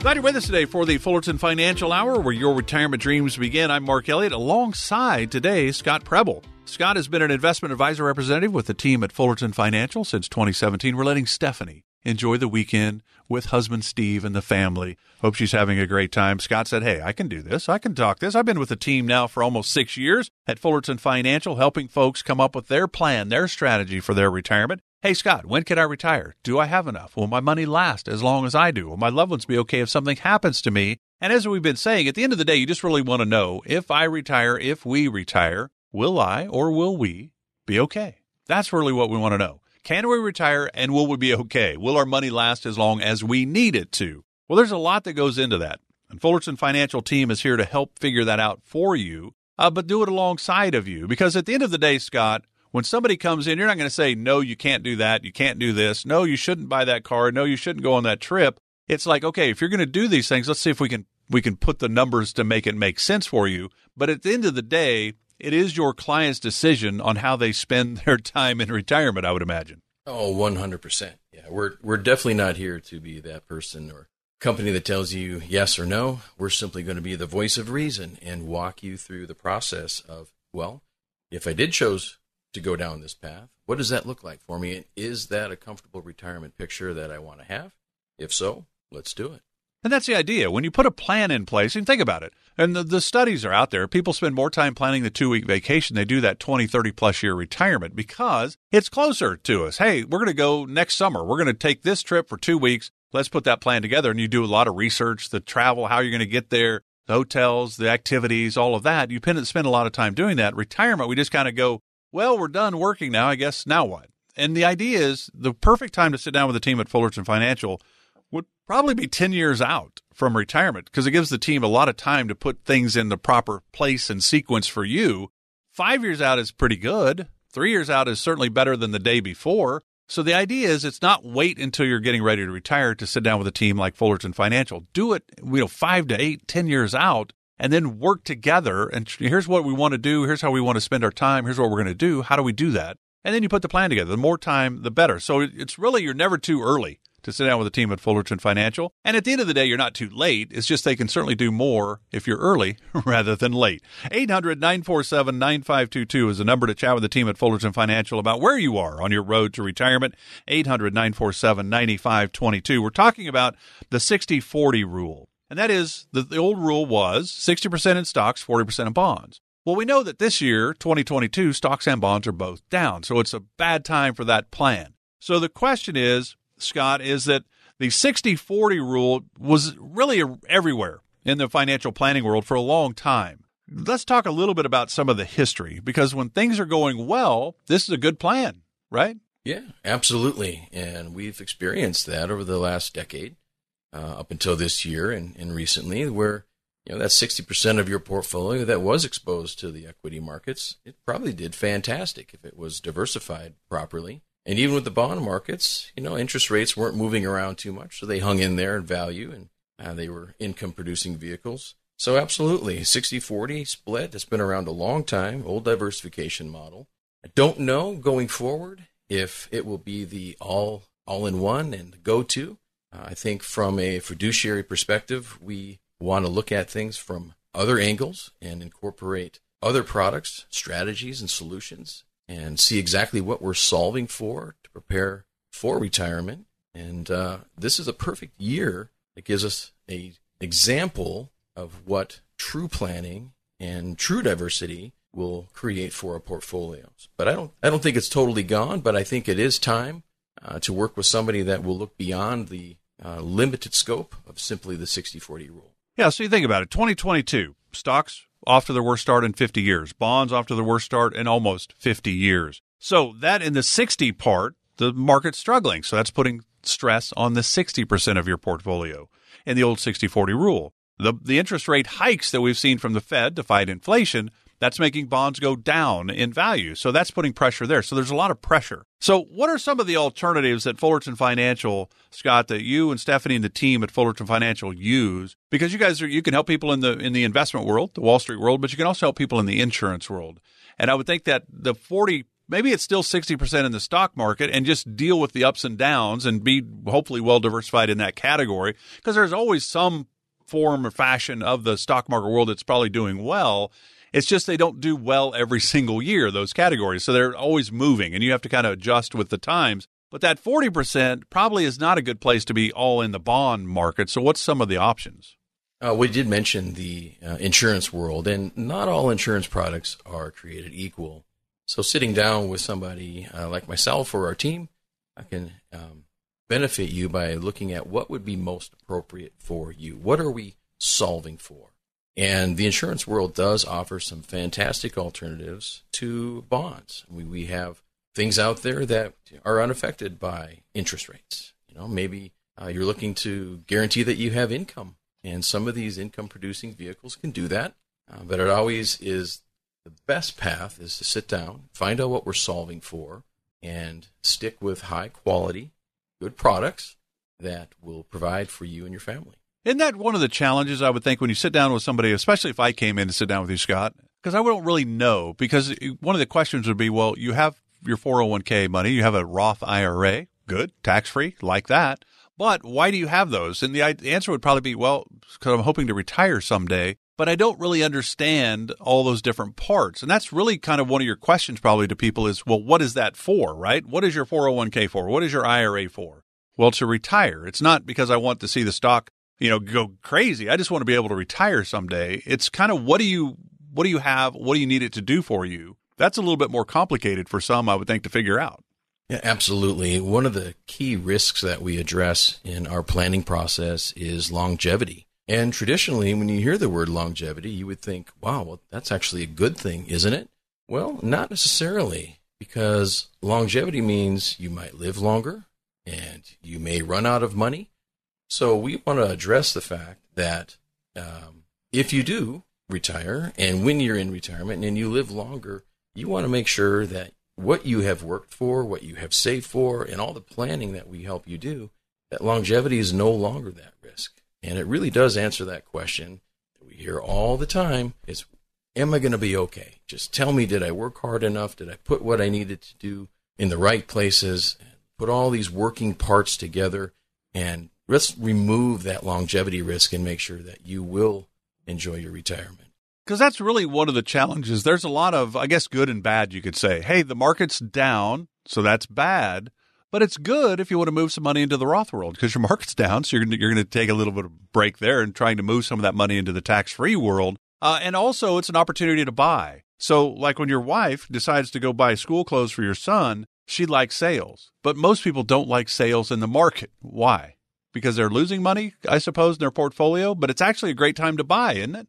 Glad you're with us today for the Fullerton Financial Hour, where your retirement dreams begin. I'm Mark Elliott, alongside today Scott Preble. Scott has been an investment advisor representative with the team at Fullerton Financial since 2017. We're letting Stephanie enjoy the weekend with husband Steve and the family. Hope she's having a great time. Scott said, Hey, I can do this. I can talk this. I've been with the team now for almost six years at Fullerton Financial, helping folks come up with their plan, their strategy for their retirement. Hey, Scott, when can I retire? Do I have enough? Will my money last as long as I do? Will my loved ones be okay if something happens to me? And as we've been saying, at the end of the day, you just really want to know if I retire, if we retire, will I or will we be okay? That's really what we want to know. Can we retire and will we be okay? Will our money last as long as we need it to? Well, there's a lot that goes into that. And Fullerton Financial Team is here to help figure that out for you, uh, but do it alongside of you. Because at the end of the day, Scott, when somebody comes in, you're not going to say, no, you can't do that. You can't do this. No, you shouldn't buy that car. No, you shouldn't go on that trip. It's like, okay, if you're going to do these things, let's see if we can we can put the numbers to make it make sense for you. But at the end of the day, it is your client's decision on how they spend their time in retirement, I would imagine. Oh, 100%. Yeah, we're we're definitely not here to be that person or company that tells you yes or no. We're simply going to be the voice of reason and walk you through the process of, well, if I did chose to go down this path. What does that look like for me? And is that a comfortable retirement picture that I want to have? If so, let's do it. And that's the idea. When you put a plan in place, and think about it, and the, the studies are out there, people spend more time planning the two week vacation. They do that 20, 30 plus year retirement because it's closer to us. Hey, we're going to go next summer. We're going to take this trip for two weeks. Let's put that plan together. And you do a lot of research, the travel, how you're going to get there, the hotels, the activities, all of that. You spend a lot of time doing that. Retirement, we just kind of go, well, we're done working now. I guess now what? And the idea is the perfect time to sit down with the team at Fullerton Financial would probably be 10 years out from retirement because it gives the team a lot of time to put things in the proper place and sequence for you. Five years out is pretty good. Three years out is certainly better than the day before. So the idea is it's not wait until you're getting ready to retire to sit down with a team like Fullerton Financial. Do it, you know, five to eight, ten years out and then work together. And here's what we want to do. Here's how we want to spend our time. Here's what we're going to do. How do we do that? And then you put the plan together. The more time, the better. So it's really, you're never too early to sit down with a team at Fullerton Financial. And at the end of the day, you're not too late. It's just they can certainly do more if you're early rather than late. 800 947 9522 is the number to chat with the team at Fullerton Financial about where you are on your road to retirement. 800 947 9522. We're talking about the 60 40 rule. And that is the, the old rule was 60% in stocks, 40% in bonds. Well, we know that this year, 2022, stocks and bonds are both down. So it's a bad time for that plan. So the question is, Scott, is that the 60 40 rule was really everywhere in the financial planning world for a long time. Let's talk a little bit about some of the history because when things are going well, this is a good plan, right? Yeah, absolutely. And we've experienced that over the last decade up until this year and, and recently, where you know that 60% of your portfolio that was exposed to the equity markets, it probably did fantastic if it was diversified properly. And even with the bond markets, you know, interest rates weren't moving around too much, so they hung in there in value and uh, they were income producing vehicles. So absolutely, 60-40 split. It's been around a long time, old diversification model. I don't know going forward if it will be the all all in one and go to. Uh, I think from a fiduciary perspective, we want to look at things from other angles and incorporate other products, strategies, and solutions and see exactly what we're solving for to prepare for retirement. And uh, this is a perfect year that gives us a example of what true planning and true diversity will create for our portfolios. But I don't, I don't think it's totally gone. But I think it is time uh, to work with somebody that will look beyond the uh, limited scope of simply the 60-40 rule. Yeah, so you think about it. 2022 stocks off to their worst start in 50 years. Bonds off to their worst start in almost 50 years. So that in the 60 part, the market's struggling. So that's putting stress on the 60% of your portfolio in the old 60-40 rule. The, the interest rate hikes that we've seen from the Fed to fight inflation that's making bonds go down in value. So that's putting pressure there. So there's a lot of pressure. So what are some of the alternatives that Fullerton Financial, Scott, that you and Stephanie and the team at Fullerton Financial use? Because you guys are you can help people in the in the investment world, the Wall Street world, but you can also help people in the insurance world. And I would think that the 40 maybe it's still 60% in the stock market and just deal with the ups and downs and be hopefully well diversified in that category because there's always some form or fashion of the stock market world that's probably doing well. It's just they don't do well every single year, those categories. So they're always moving and you have to kind of adjust with the times. But that 40% probably is not a good place to be all in the bond market. So what's some of the options? Uh, we did mention the uh, insurance world, and not all insurance products are created equal. So, sitting down with somebody uh, like myself or our team, I can um, benefit you by looking at what would be most appropriate for you. What are we solving for? And the insurance world does offer some fantastic alternatives to bonds. We, we have things out there that are unaffected by interest rates. You know, maybe uh, you're looking to guarantee that you have income and some of these income producing vehicles can do that. Uh, but it always is the best path is to sit down, find out what we're solving for, and stick with high quality, good products that will provide for you and your family. Isn't that one of the challenges I would think when you sit down with somebody, especially if I came in to sit down with you, Scott? Because I don't really know. Because one of the questions would be, well, you have your 401k money, you have a Roth IRA, good, tax free, like that. But why do you have those? And the answer would probably be, well, because I'm hoping to retire someday, but I don't really understand all those different parts. And that's really kind of one of your questions probably to people is, well, what is that for, right? What is your 401k for? What is your IRA for? Well, to retire. It's not because I want to see the stock, you know, go crazy. I just want to be able to retire someday. It's kind of what do you what do you have? What do you need it to do for you? That's a little bit more complicated for some, I would think, to figure out. Yeah, absolutely. One of the key risks that we address in our planning process is longevity. And traditionally, when you hear the word longevity, you would think, wow, well, that's actually a good thing, isn't it? Well, not necessarily, because longevity means you might live longer and you may run out of money. So we want to address the fact that um, if you do retire and when you're in retirement and you live longer, you want to make sure that what you have worked for, what you have saved for, and all the planning that we help you do, that longevity is no longer that risk. And it really does answer that question that we hear all the time is, am I going to be okay? Just tell me, did I work hard enough? Did I put what I needed to do in the right places? Put all these working parts together and let's remove that longevity risk and make sure that you will enjoy your retirement because that's really one of the challenges. There's a lot of, I guess, good and bad, you could say. Hey, the market's down, so that's bad. But it's good if you want to move some money into the Roth world because your market's down. So you're going, to, you're going to take a little bit of break there and trying to move some of that money into the tax free world. Uh, and also, it's an opportunity to buy. So, like when your wife decides to go buy school clothes for your son, she likes sales. But most people don't like sales in the market. Why? Because they're losing money, I suppose, in their portfolio. But it's actually a great time to buy, isn't it?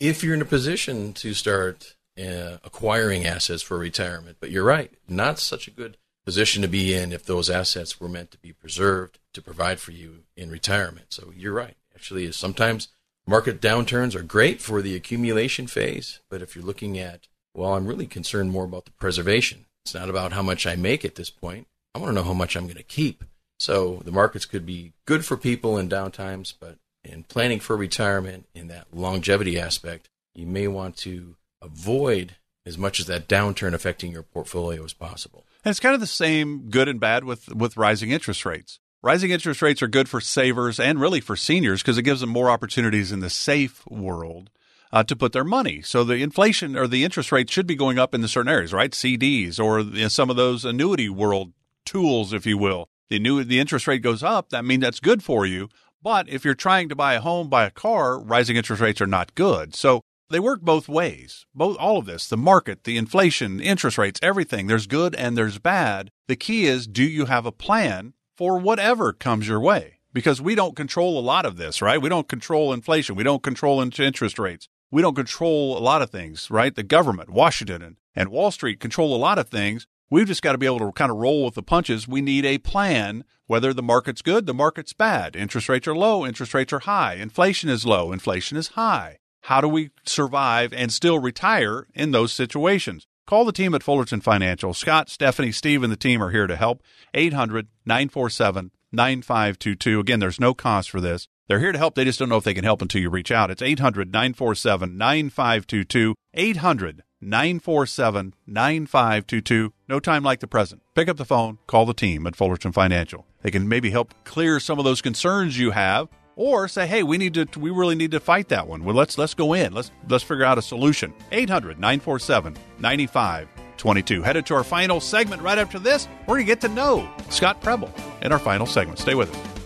if you're in a position to start uh, acquiring assets for retirement. But you're right, not such a good position to be in if those assets were meant to be preserved to provide for you in retirement. So you're right. Actually, sometimes market downturns are great for the accumulation phase, but if you're looking at, well, I'm really concerned more about the preservation. It's not about how much I make at this point. I want to know how much I'm going to keep. So the markets could be good for people in downtimes, but in planning for retirement in that longevity aspect, you may want to avoid as much as that downturn affecting your portfolio as possible. And it's kind of the same good and bad with, with rising interest rates. Rising interest rates are good for savers and really for seniors because it gives them more opportunities in the safe world uh, to put their money. So the inflation or the interest rate should be going up in the certain areas, right? CDs or some of those annuity world tools, if you will. The new the interest rate goes up. That means that's good for you. But if you're trying to buy a home, buy a car, rising interest rates are not good. So they work both ways. Both all of this, the market, the inflation, interest rates, everything. There's good and there's bad. The key is do you have a plan for whatever comes your way? Because we don't control a lot of this, right? We don't control inflation. We don't control interest rates. We don't control a lot of things, right? The government, Washington and, and Wall Street control a lot of things. We've just got to be able to kind of roll with the punches. We need a plan. Whether the market's good, the market's bad. Interest rates are low, interest rates are high. Inflation is low, inflation is high. How do we survive and still retire in those situations? Call the team at Fullerton Financial. Scott, Stephanie, Steve, and the team are here to help. 800 947 9522. Again, there's no cost for this. They're here to help. They just don't know if they can help until you reach out. It's 800 947 9522. 800 947 9522. No time like the present. Pick up the phone, call the team at Fullerton Financial. They can maybe help clear some of those concerns you have or say, "Hey, we need to we really need to fight that one. Well, let's let's go in. Let's let's figure out a solution." 800-947-9522. Headed to our final segment right after this. We're going to get to know Scott Preble in our final segment. Stay with us.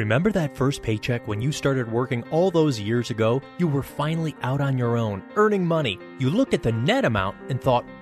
Remember that first paycheck when you started working all those years ago? You were finally out on your own, earning money. You looked at the net amount and thought,